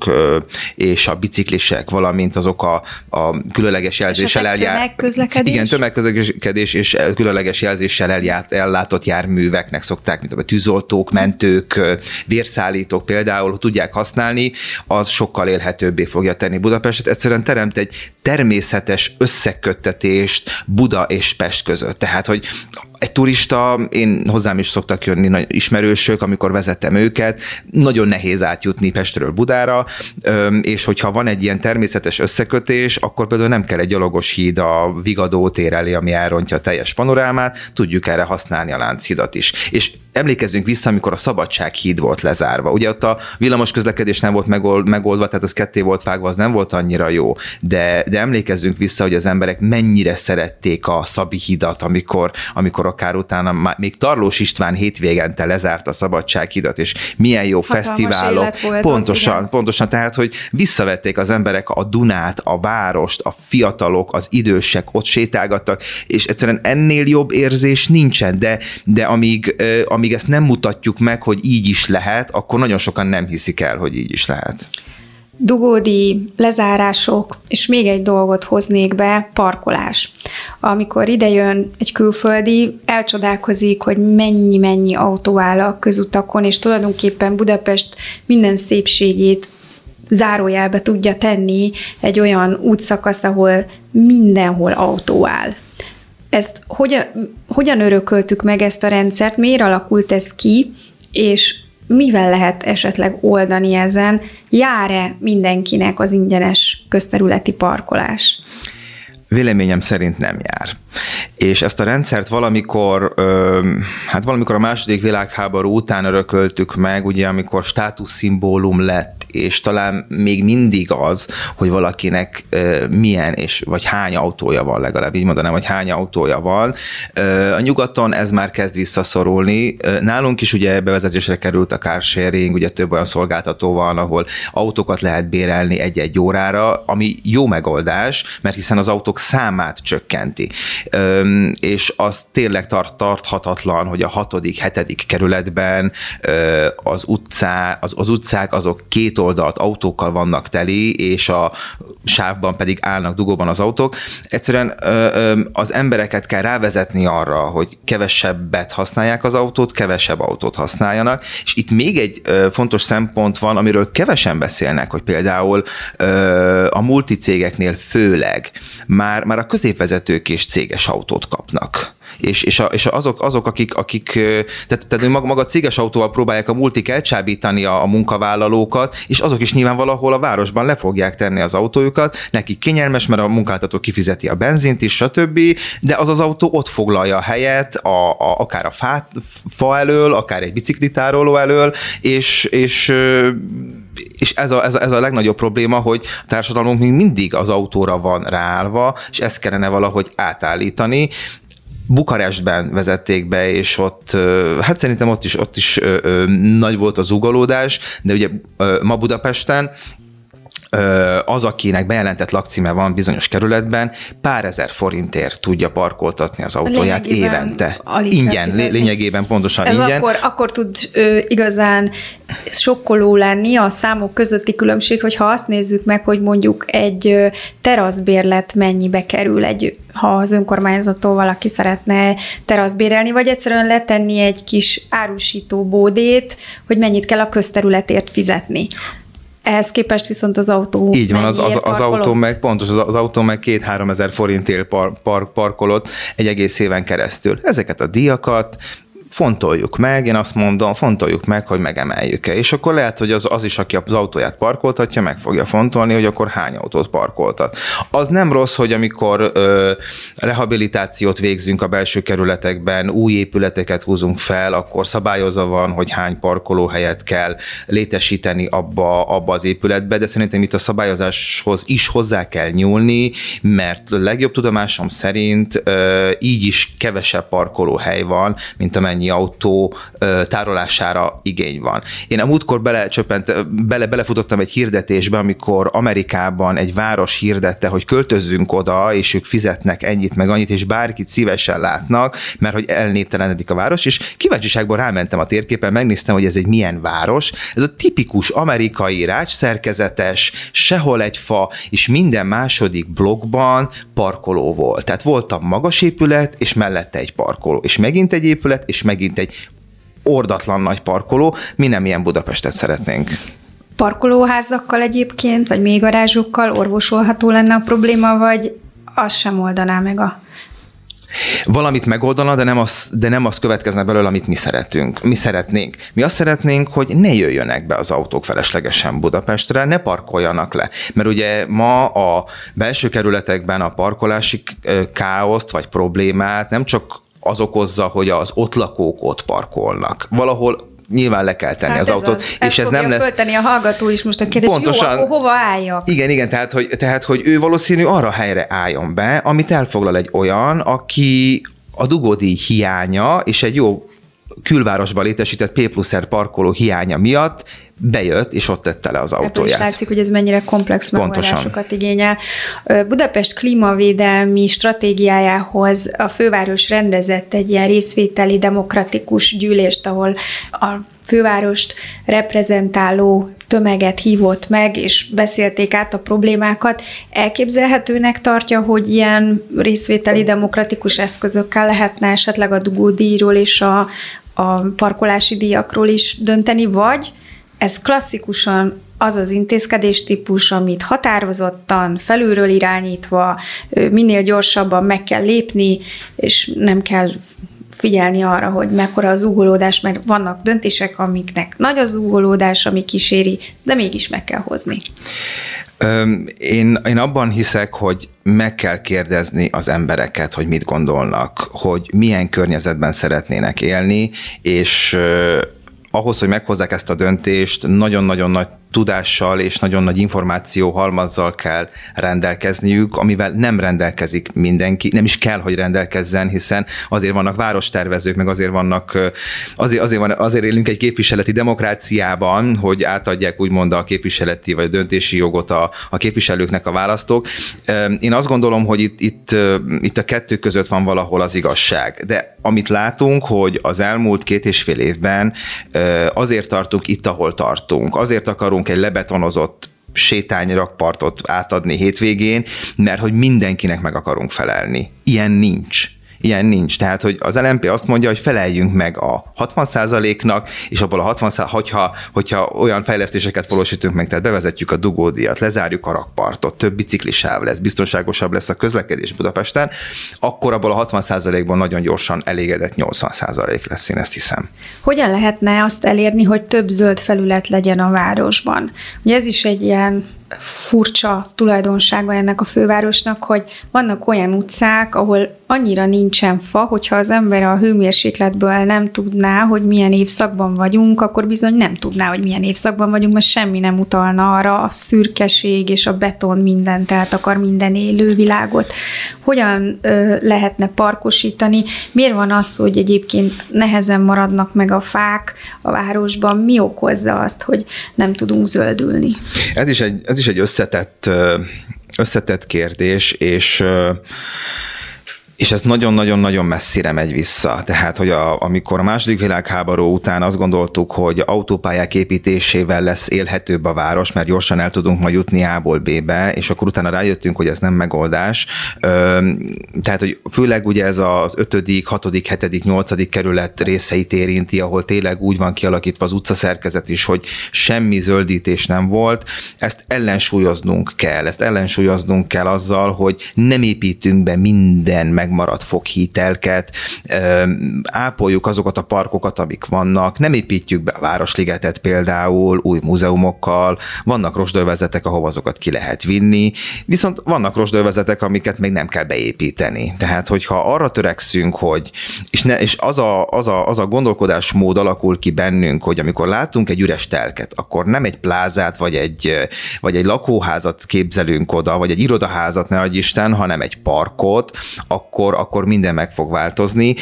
és a biciklisek, valamint azok a, a különleges jelzéssel eljár... Tömegközlekedés? Igen, tömegközlekedés és különleges jelzéssel eljárt, ellátott járműveknek szokták, mint a tűzoltók, mentők, vérszállítók például, hogy tudják használni, az sokkal élhetőbbé fogja tenni Budapestet. Egyszerűen teremt egy természetes összeköttetést Buda és Pest között. Tehát, hogy egy turista, én hozzám is szoktak jönni nagy ismerősök, amikor vezettem őket, nagyon nehéz átjutni Pestről Budára, és hogyha van egy ilyen természetes összekötés, akkor például nem kell egy gyalogos híd a Vigadó tér elé, ami elrontja a teljes panorámát, tudjuk erre használni a Lánchidat is. És emlékezzünk vissza, amikor a Szabadság híd volt lezárva. Ugye ott a villamos közlekedés nem volt megold, megoldva, tehát az ketté volt vágva, az nem volt annyira jó. De, de emlékezzünk vissza, hogy az emberek mennyire szerették a Szabi hidat, amikor, amikor akkor akár utána még Tarlós István hétvégente lezárt a Szabadsághidat, és milyen jó Hatalmas fesztiválok. Pontosan, ott, pontosan, tehát, hogy visszavették az emberek a Dunát, a várost, a fiatalok, az idősek ott sétálgattak, és egyszerűen ennél jobb érzés nincsen, de, de amíg, amíg ezt nem mutatjuk meg, hogy így is lehet, akkor nagyon sokan nem hiszik el, hogy így is lehet dugódi lezárások, és még egy dolgot hoznék be, parkolás. Amikor idejön egy külföldi, elcsodálkozik, hogy mennyi-mennyi autó áll a közutakon, és tulajdonképpen Budapest minden szépségét zárójelbe tudja tenni egy olyan útszakasz, ahol mindenhol autó áll. Ezt hogyan, hogyan örököltük meg ezt a rendszert, miért alakult ez ki, és mivel lehet esetleg oldani ezen? Jár-e mindenkinek az ingyenes közterületi parkolás? Véleményem szerint nem jár. És ezt a rendszert valamikor, hát valamikor a második világháború után örököltük meg, ugye amikor státuszszimbólum lett, és talán még mindig az, hogy valakinek milyen és vagy hány autója van legalább, így mondanám, hogy hány autója van. A nyugaton ez már kezd visszaszorulni. Nálunk is ugye bevezetésre került a car sharing, ugye több olyan szolgáltató van, ahol autókat lehet bérelni egy-egy órára, ami jó megoldás, mert hiszen az autók számát csökkenti és az tényleg tart, tarthatatlan, hogy a hatodik, hetedik kerületben az, utcá, az, az utcák azok két oldalt autókkal vannak teli, és a sávban pedig állnak dugóban az autók. Egyszerűen az embereket kell rávezetni arra, hogy kevesebbet használják az autót, kevesebb autót használjanak, és itt még egy fontos szempont van, amiről kevesen beszélnek, hogy például a multicégeknél főleg már, már a középvezetők és céges autót kapnak. És, és, a, és azok, azok, akik, akik tehát, tehát maga, maga céges autóval próbálják a multik elcsábítani a, a munkavállalókat, és azok is nyilván valahol a városban le fogják tenni az autójukat, nekik kényelmes, mert a munkáltató kifizeti a benzint is, stb., de az az autó ott foglalja a helyet, a, a, akár a fát, fa elől, akár egy biciklitároló elől, és, és és ez a, ez, a, ez a legnagyobb probléma, hogy a társadalmunk még mindig az autóra van ráállva, és ezt kellene valahogy átállítani. Bukarestben vezették be, és ott, hát szerintem ott is, ott is nagy volt az ugolódás, de ugye ma Budapesten az, akinek bejelentett lakcíme van bizonyos kerületben, pár ezer forintért tudja parkoltatni az autóját évente. Ingyen, lényegében pontosan Ez ingyen. Akkor, akkor tud ö, igazán sokkoló lenni a számok közötti különbség, hogyha azt nézzük meg, hogy mondjuk egy teraszbérlet mennyibe kerül egy ha az önkormányzattól valaki szeretne teraszbérelni, vagy egyszerűen letenni egy kis árusító bódét, hogy mennyit kell a közterületért fizetni. Ehhez képest viszont az autó Így van, az, az, az autó meg, pontos, az, az autó meg két-három ezer forintért par, par, parkolott egy egész éven keresztül. Ezeket a díjakat fontoljuk meg, én azt mondom, fontoljuk meg, hogy megemeljük-e. És akkor lehet, hogy az, az is, aki az autóját parkoltatja, meg fogja fontolni, hogy akkor hány autót parkoltat. Az nem rossz, hogy amikor ö, rehabilitációt végzünk a belső kerületekben, új épületeket húzunk fel, akkor szabályozva van, hogy hány parkolóhelyet kell létesíteni abba, abba az épületbe, de szerintem itt a szabályozáshoz is hozzá kell nyúlni, mert legjobb tudomásom szerint ö, így is kevesebb parkolóhely van, mint amennyi mennyi autó tárolására igény van. Én a múltkor bele, bele, belefutottam egy hirdetésbe, amikor Amerikában egy város hirdette, hogy költözzünk oda, és ők fizetnek ennyit meg annyit, és bárkit szívesen látnak, mert hogy elnéptelenedik a város, és kíváncsiságból rámentem a térképen, megnéztem, hogy ez egy milyen város. Ez a tipikus amerikai rács szerkezetes, sehol egy fa, és minden második blokkban parkoló volt. Tehát volt a magas épület, és mellette egy parkoló, és megint egy épület, és megint egy ordatlan nagy parkoló. Mi nem ilyen Budapestet szeretnénk. Parkolóházakkal egyébként, vagy még garázsokkal orvosolható lenne a probléma, vagy az sem oldaná meg a Valamit megoldana, de nem, az, de nem az következne belőle, amit mi szeretünk. Mi szeretnénk. Mi azt szeretnénk, hogy ne jöjjönek be az autók feleslegesen Budapestre, ne parkoljanak le. Mert ugye ma a belső kerületekben a parkolási káoszt vagy problémát nem csak az okozza, hogy az ott lakók ott parkolnak. Valahol nyilván le kell tenni hát az autót. A, és ez nem lesz... föltenni a hallgató is most a kérdés, Pontosan, jó, akkor hova álljak? Igen, igen, tehát hogy, tehát, hogy ő valószínű arra helyre álljon be, amit elfoglal egy olyan, aki a dugódíj hiánya és egy jó külvárosban létesített P plusz R parkoló hiánya miatt bejött, és ott tette le az autóját. Ebből is látszik, hogy ez mennyire komplex megoldásokat igényel. Budapest klímavédelmi stratégiájához a főváros rendezett egy ilyen részvételi demokratikus gyűlést, ahol a fővárost reprezentáló tömeget hívott meg, és beszélték át a problémákat. Elképzelhetőnek tartja, hogy ilyen részvételi demokratikus eszközökkel lehetne esetleg a dugódíjról és a, a parkolási díjakról is dönteni, vagy ez klasszikusan az az intézkedés típus, amit határozottan, felülről irányítva, minél gyorsabban meg kell lépni, és nem kell figyelni arra, hogy mekkora az ugolódás, mert vannak döntések, amiknek nagy az ugolódás, ami kíséri, de mégis meg kell hozni. Én, én abban hiszek, hogy meg kell kérdezni az embereket, hogy mit gondolnak, hogy milyen környezetben szeretnének élni, és ahhoz, hogy meghozzák ezt a döntést, nagyon-nagyon nagy tudással és nagyon nagy információ halmazzal kell rendelkezniük, amivel nem rendelkezik mindenki, nem is kell, hogy rendelkezzen, hiszen azért vannak várostervezők, meg azért vannak, azért, azért, van, azért élünk egy képviseleti demokráciában, hogy átadják úgymond a képviseleti vagy a döntési jogot a, a képviselőknek a választók. Én azt gondolom, hogy itt, itt, itt a kettő között van valahol az igazság. De amit látunk, hogy az elmúlt két és fél évben azért tartunk itt, ahol tartunk, azért akarunk akarunk egy lebetonozott sétányrakpartot átadni hétvégén, mert hogy mindenkinek meg akarunk felelni. Ilyen nincs. Ilyen nincs. Tehát, hogy az LMP azt mondja, hogy feleljünk meg a 60%-nak, és abból a 60 hogyha, hogyha olyan fejlesztéseket valósítunk meg, tehát bevezetjük a dugódiat, lezárjuk a rakpartot, több biciklisáv lesz, biztonságosabb lesz a közlekedés Budapesten, akkor abból a 60%-ból nagyon gyorsan elégedett 80% lesz, én ezt hiszem. Hogyan lehetne azt elérni, hogy több zöld felület legyen a városban? Ugye ez is egy ilyen furcsa tulajdonsága ennek a fővárosnak, hogy vannak olyan utcák, ahol annyira nincsen fa, hogyha az ember a hőmérsékletből nem tudná, hogy milyen évszakban vagyunk, akkor bizony nem tudná, hogy milyen évszakban vagyunk, mert semmi nem utalna arra, a szürkeség és a beton mindent akar minden élővilágot. Hogyan ö, lehetne parkosítani? Miért van az, hogy egyébként nehezen maradnak meg a fák a városban? Mi okozza azt, hogy nem tudunk zöldülni? Ez is egy, ez is egy összetett, összetett kérdés, és és ez nagyon-nagyon-nagyon messzire megy vissza. Tehát, hogy a, amikor a második világháború után azt gondoltuk, hogy autópályák építésével lesz élhetőbb a város, mert gyorsan el tudunk majd jutni A-ból B-be, és akkor utána rájöttünk, hogy ez nem megoldás. Tehát, hogy főleg ugye ez az ötödik, hatodik, hetedik, nyolcadik kerület részeit érinti, ahol tényleg úgy van kialakítva az utcaszerkezet is, hogy semmi zöldítés nem volt. Ezt ellensúlyoznunk kell. Ezt ellensúlyoznunk kell azzal, hogy nem építünk be minden meg megmaradt foghítelket, ápoljuk azokat a parkokat, amik vannak, nem építjük be a Városligetet például új múzeumokkal, vannak rosdővezetek, ahova azokat ki lehet vinni, viszont vannak rosdővezetek, amiket még nem kell beépíteni. Tehát, hogyha arra törekszünk, hogy, és, ne, és az, a, az, a, az a gondolkodásmód alakul ki bennünk, hogy amikor látunk egy üres telket, akkor nem egy plázát, vagy egy, vagy egy lakóházat képzelünk oda, vagy egy irodaházat, ne Isten, hanem egy parkot, akkor akkor, akkor minden meg fog változni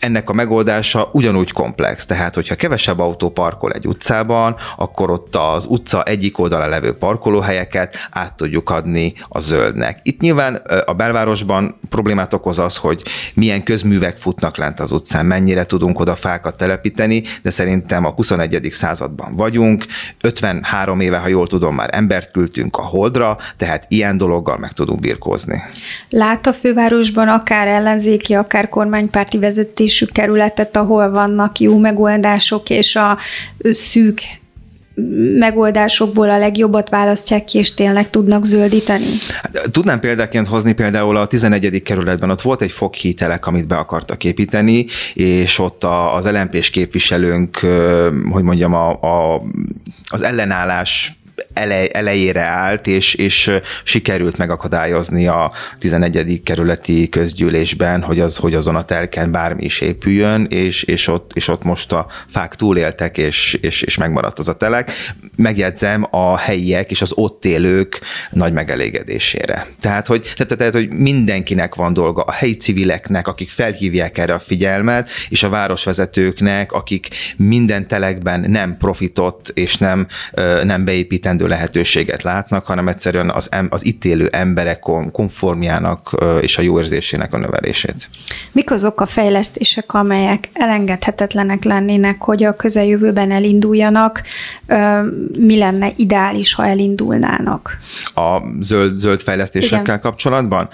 ennek a megoldása ugyanúgy komplex. Tehát, hogyha kevesebb autó parkol egy utcában, akkor ott az utca egyik oldalán levő parkolóhelyeket át tudjuk adni a zöldnek. Itt nyilván a belvárosban problémát okoz az, hogy milyen közművek futnak lent az utcán, mennyire tudunk oda fákat telepíteni, de szerintem a 21. században vagyunk, 53 éve, ha jól tudom, már embert küldtünk a holdra, tehát ilyen dologgal meg tudunk birkózni. Lát a fővárosban akár ellenzéki, akár kormánypárti vezetés vezetésű kerületet, ahol vannak jó megoldások, és a szűk megoldásokból a legjobbat választják ki, és tényleg tudnak zöldíteni? Hát, tudnám példaként hozni például a 11. kerületben, ott volt egy foghítelek, amit be akartak építeni, és ott az lmp képviselőnk, hogy mondjam, a, a, az ellenállás elej, elejére állt, és, és sikerült megakadályozni a 11. kerületi közgyűlésben, hogy, az, hogy azon a telken bármi is épüljön, és, és, ott, és ott most a fák túléltek, és, és, és megmaradt az a telek. Megjegyzem a helyiek és az ott élők nagy megelégedésére. Tehát, hogy, tehát, tehát, hogy mindenkinek van dolga, a helyi civileknek, akik felhívják erre a figyelmet, és a városvezetőknek, akik minden telekben nem profitot és nem, nem beépítendő lehetőséget látnak, hanem egyszerűen az, az itt élő emberek konformjának és a jó érzésének a növelését. Mik azok a fejlesztések, amelyek elengedhetetlenek lennének, hogy a közeljövőben elinduljanak? Mi lenne ideális, ha elindulnának? A zöld, zöld fejlesztésekkel Igen. kapcsolatban?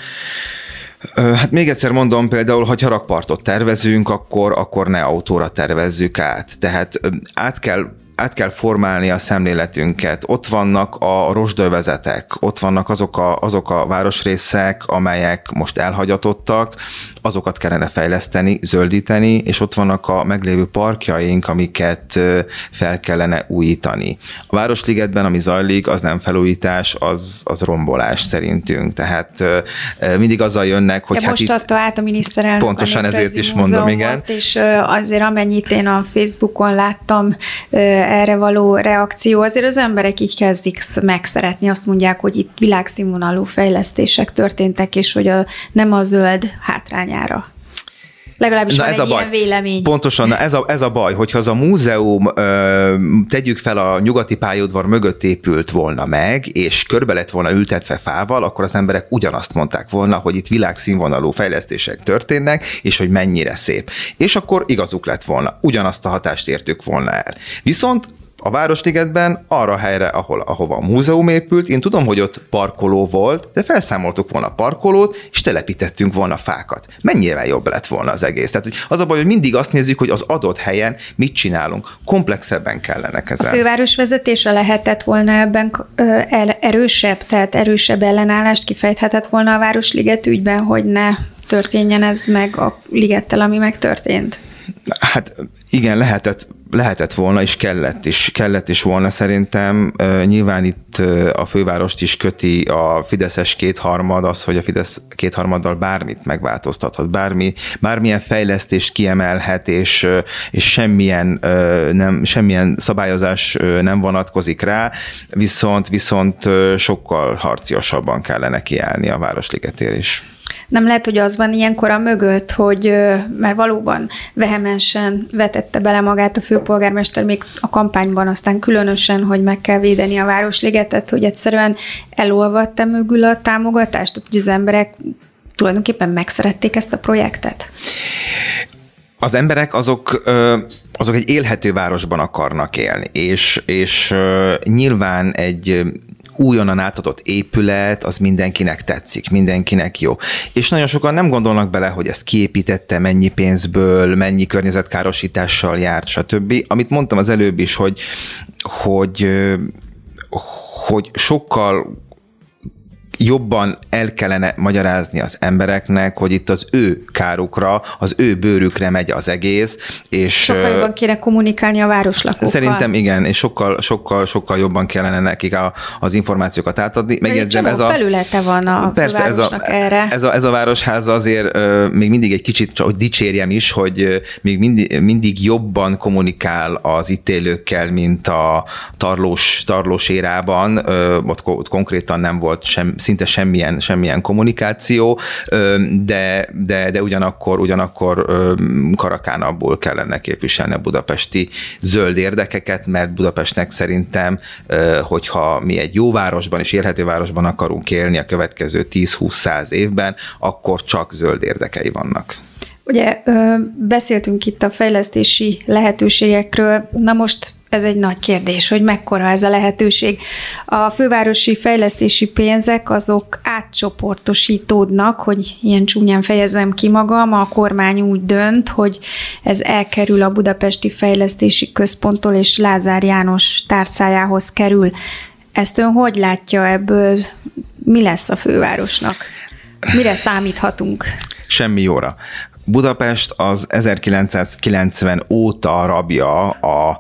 Hát még egyszer mondom, például, ha rakpartot tervezünk, akkor, akkor ne autóra tervezzük át. Tehát át kell át kell formálni a szemléletünket. Ott vannak a rosdövezetek, ott vannak azok a, azok a városrészek, amelyek most elhagyatottak, azokat kellene fejleszteni, zöldíteni, és ott vannak a meglévő parkjaink, amiket fel kellene újítani. A Városligetben, ami zajlik, az nem felújítás, az, az rombolás szerintünk. Tehát mindig azzal jönnek, hogy... De hát most itt adta át a miniszterelnök Pontosan ezért is mondom, igen. És azért amennyit én a Facebookon láttam erre való reakció, azért az emberek így kezdik megszeretni, azt mondják, hogy itt világszínvonalú fejlesztések történtek, és hogy a, nem a zöld hátrány irányára. Legalábbis na van ez egy a baj. ilyen vélemény. Pontosan, na ez a, ez a baj, hogyha az a múzeum ö, tegyük fel a nyugati pályaudvar mögött épült volna meg, és körbe lett volna ültetve fával, akkor az emberek ugyanazt mondták volna, hogy itt világszínvonalú fejlesztések történnek, és hogy mennyire szép. És akkor igazuk lett volna. Ugyanazt a hatást értük volna el. Viszont a Városligetben arra a helyre, ahol, ahova a múzeum épült. Én tudom, hogy ott parkoló volt, de felszámoltuk volna a parkolót, és telepítettünk volna fákat. Mennyire jobb lett volna az egész? Tehát hogy az a baj, hogy mindig azt nézzük, hogy az adott helyen mit csinálunk. Komplexebben kellene kezelni. A főváros vezetése lehetett volna ebben erősebb, tehát erősebb ellenállást kifejthetett volna a Városliget ügyben, hogy ne történjen ez meg a ligettel, ami megtörtént? Hát igen, lehetett, lehetett volna, és kellett is, kellett is volna szerintem. Nyilván itt a fővárost is köti a Fideszes kétharmad, az, hogy a Fidesz kétharmaddal bármit megváltoztathat, bármi, bármilyen fejlesztést kiemelhet, és, és semmilyen, nem, semmilyen szabályozás nem vonatkozik rá, viszont, viszont sokkal harciosabban kellene kiállni a Városligetér is. Nem lehet, hogy az van ilyenkor a mögött, hogy mert valóban vehemensen vetette bele magát a főpolgármester még a kampányban, aztán különösen, hogy meg kell védeni a Városligetet, hogy egyszerűen elolvadt mögül a támogatást, tehát hogy az emberek tulajdonképpen megszerették ezt a projektet? Az emberek azok azok egy élhető városban akarnak élni, és, és nyilván egy újonnan átadott épület, az mindenkinek tetszik, mindenkinek jó. És nagyon sokan nem gondolnak bele, hogy ezt kiépítette, mennyi pénzből, mennyi környezetkárosítással járt, stb. Amit mondtam az előbb is, hogy, hogy hogy sokkal jobban el kellene magyarázni az embereknek, hogy itt az ő kárukra, az ő bőrükre megy az egész. És sokkal jobban kéne kommunikálni a városlakókkal. Szerintem igen, és sokkal, sokkal, sokkal jobban kellene nekik a, az információkat átadni. Megjegyzem, ez a felülete van a persze, ez a, erre. Ez a, ez a városháza azért még mindig egy kicsit, csak hogy dicsérjem is, hogy még mindig, mindig jobban kommunikál az itt élőkkel, mint a tarlós, tarlós érában. Uh, ott, ott konkrétan nem volt sem, szinte semmilyen, semmilyen kommunikáció, de, de, de ugyanakkor, ugyanakkor karakánabbul kellene képviselni a budapesti zöld érdekeket, mert Budapestnek szerintem, hogyha mi egy jó városban és élhető városban akarunk élni a következő 10-20-100 évben, akkor csak zöld érdekei vannak. Ugye beszéltünk itt a fejlesztési lehetőségekről, na most ez egy nagy kérdés, hogy mekkora ez a lehetőség. A fővárosi fejlesztési pénzek azok átcsoportosítódnak, hogy ilyen csúnyán fejezem ki magam, a kormány úgy dönt, hogy ez elkerül a Budapesti Fejlesztési Központtól és Lázár János tárcájához kerül. Ezt ön hogy látja ebből? Mi lesz a fővárosnak? Mire számíthatunk? Semmi jóra Budapest az 1990 óta rabja a,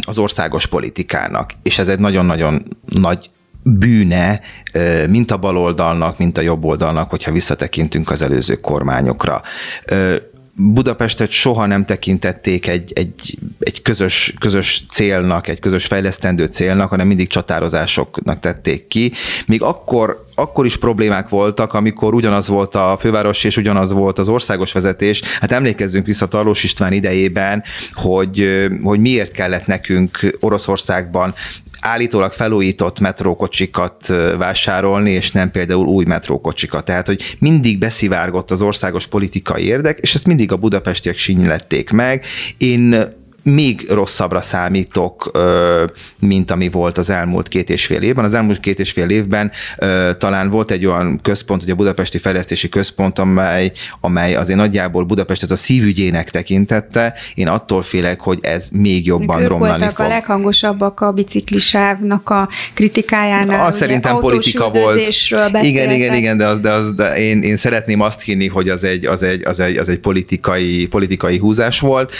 az országos politikának, és ez egy nagyon-nagyon nagy bűne, mint a baloldalnak, mint a jobboldalnak, hogyha visszatekintünk az előző kormányokra. Budapestet soha nem tekintették egy, egy, egy közös, közös célnak, egy közös fejlesztendő célnak, hanem mindig csatározásoknak tették ki. Még akkor, akkor is problémák voltak, amikor ugyanaz volt a főváros és ugyanaz volt az országos vezetés. Hát emlékezzünk vissza Tarlós István idejében, hogy, hogy miért kellett nekünk Oroszországban állítólag felújított metrókocsikat vásárolni, és nem például új metrókocsikat. Tehát, hogy mindig beszivárgott az országos politikai érdek, és ezt mindig a budapestiek sínylették meg. Én még rosszabbra számítok, mint ami volt az elmúlt két és fél évben. Az elmúlt két és fél évben talán volt egy olyan központ, hogy a Budapesti Fejlesztési Központ, amely, amely azért nagyjából Budapest ez a szívügyének tekintette. Én attól félek, hogy ez még jobban ők romlani voltak fog. a leghangosabbak a biciklisávnak a kritikájánál. Azt szerintem politika volt. Igen, igen, igen, de, az, de, az, de én, én szeretném azt hinni, hogy az egy, az egy, az egy, az egy politikai, politikai húzás volt.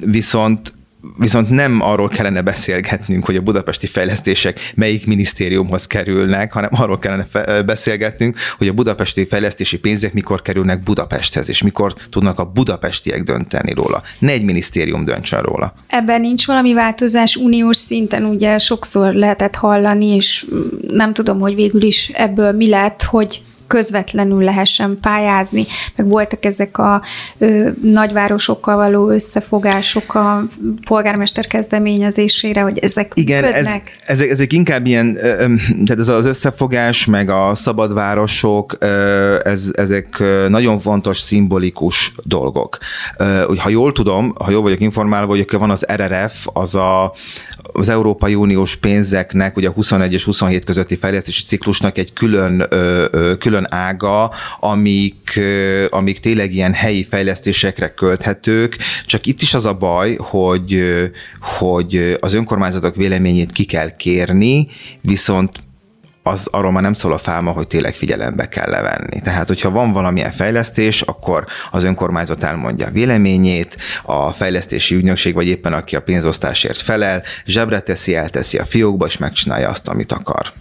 Viszont viszont viszont nem arról kellene beszélgetnünk, hogy a budapesti fejlesztések melyik minisztériumhoz kerülnek, hanem arról kellene beszélgetnünk, hogy a budapesti fejlesztési pénzek mikor kerülnek Budapesthez, és mikor tudnak a budapestiek dönteni róla. Ne egy minisztérium döntsön róla. Ebben nincs valami változás uniós szinten, ugye sokszor lehetett hallani, és nem tudom, hogy végül is ebből mi lett, hogy közvetlenül lehessen pályázni, meg voltak ezek a ö, nagyvárosokkal való összefogások a polgármester kezdeményezésére, hogy ezek Igen, ez, ezek, ezek inkább ilyen, tehát ez az összefogás, meg a szabadvárosok, ez, ezek nagyon fontos, szimbolikus dolgok. Ha jól tudom, ha jól vagyok informálva, hogy van az RRF, az a, az Európai Uniós pénzeknek, ugye a 21 és 27 közötti fejlesztési ciklusnak egy külön, külön ága, amik, amik tényleg ilyen helyi fejlesztésekre költhetők, csak itt is az a baj, hogy, hogy az önkormányzatok véleményét ki kell kérni, viszont az arról már nem szól a fáma, hogy tényleg figyelembe kell levenni. Tehát, hogyha van valamilyen fejlesztés, akkor az önkormányzat elmondja véleményét, a fejlesztési ügynökség, vagy éppen aki a pénzosztásért felel, zsebre teszi, elteszi a fiókba, és megcsinálja azt, amit akar.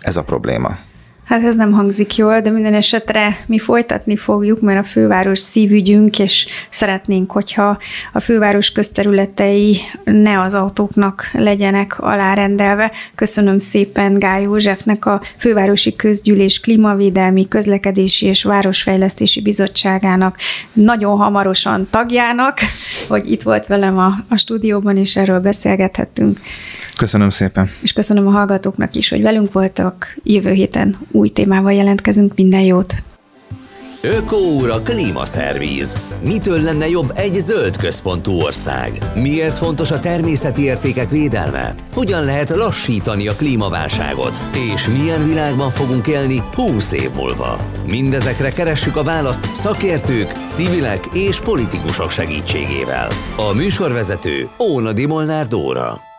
Ez a probléma. Hát ez nem hangzik jól, de minden esetre mi folytatni fogjuk, mert a főváros szívügyünk, és szeretnénk, hogyha a főváros közterületei ne az autóknak legyenek alárendelve. Köszönöm szépen Gály Józsefnek, a Fővárosi Közgyűlés Klímavédelmi, Közlekedési és Városfejlesztési Bizottságának nagyon hamarosan tagjának, hogy itt volt velem a, a stúdióban, és erről beszélgethettünk. Köszönöm szépen. És köszönöm a hallgatóknak is, hogy velünk voltak. Jövő héten új témával jelentkezünk. Minden jót! Ökóúra klímaszervíz. Mitől lenne jobb egy zöld központú ország? Miért fontos a természeti értékek védelme? Hogyan lehet lassítani a klímaválságot? És milyen világban fogunk élni 20 év múlva? Mindezekre keressük a választ szakértők, civilek és politikusok segítségével. A műsorvezető Óna Dimolnár Dóra.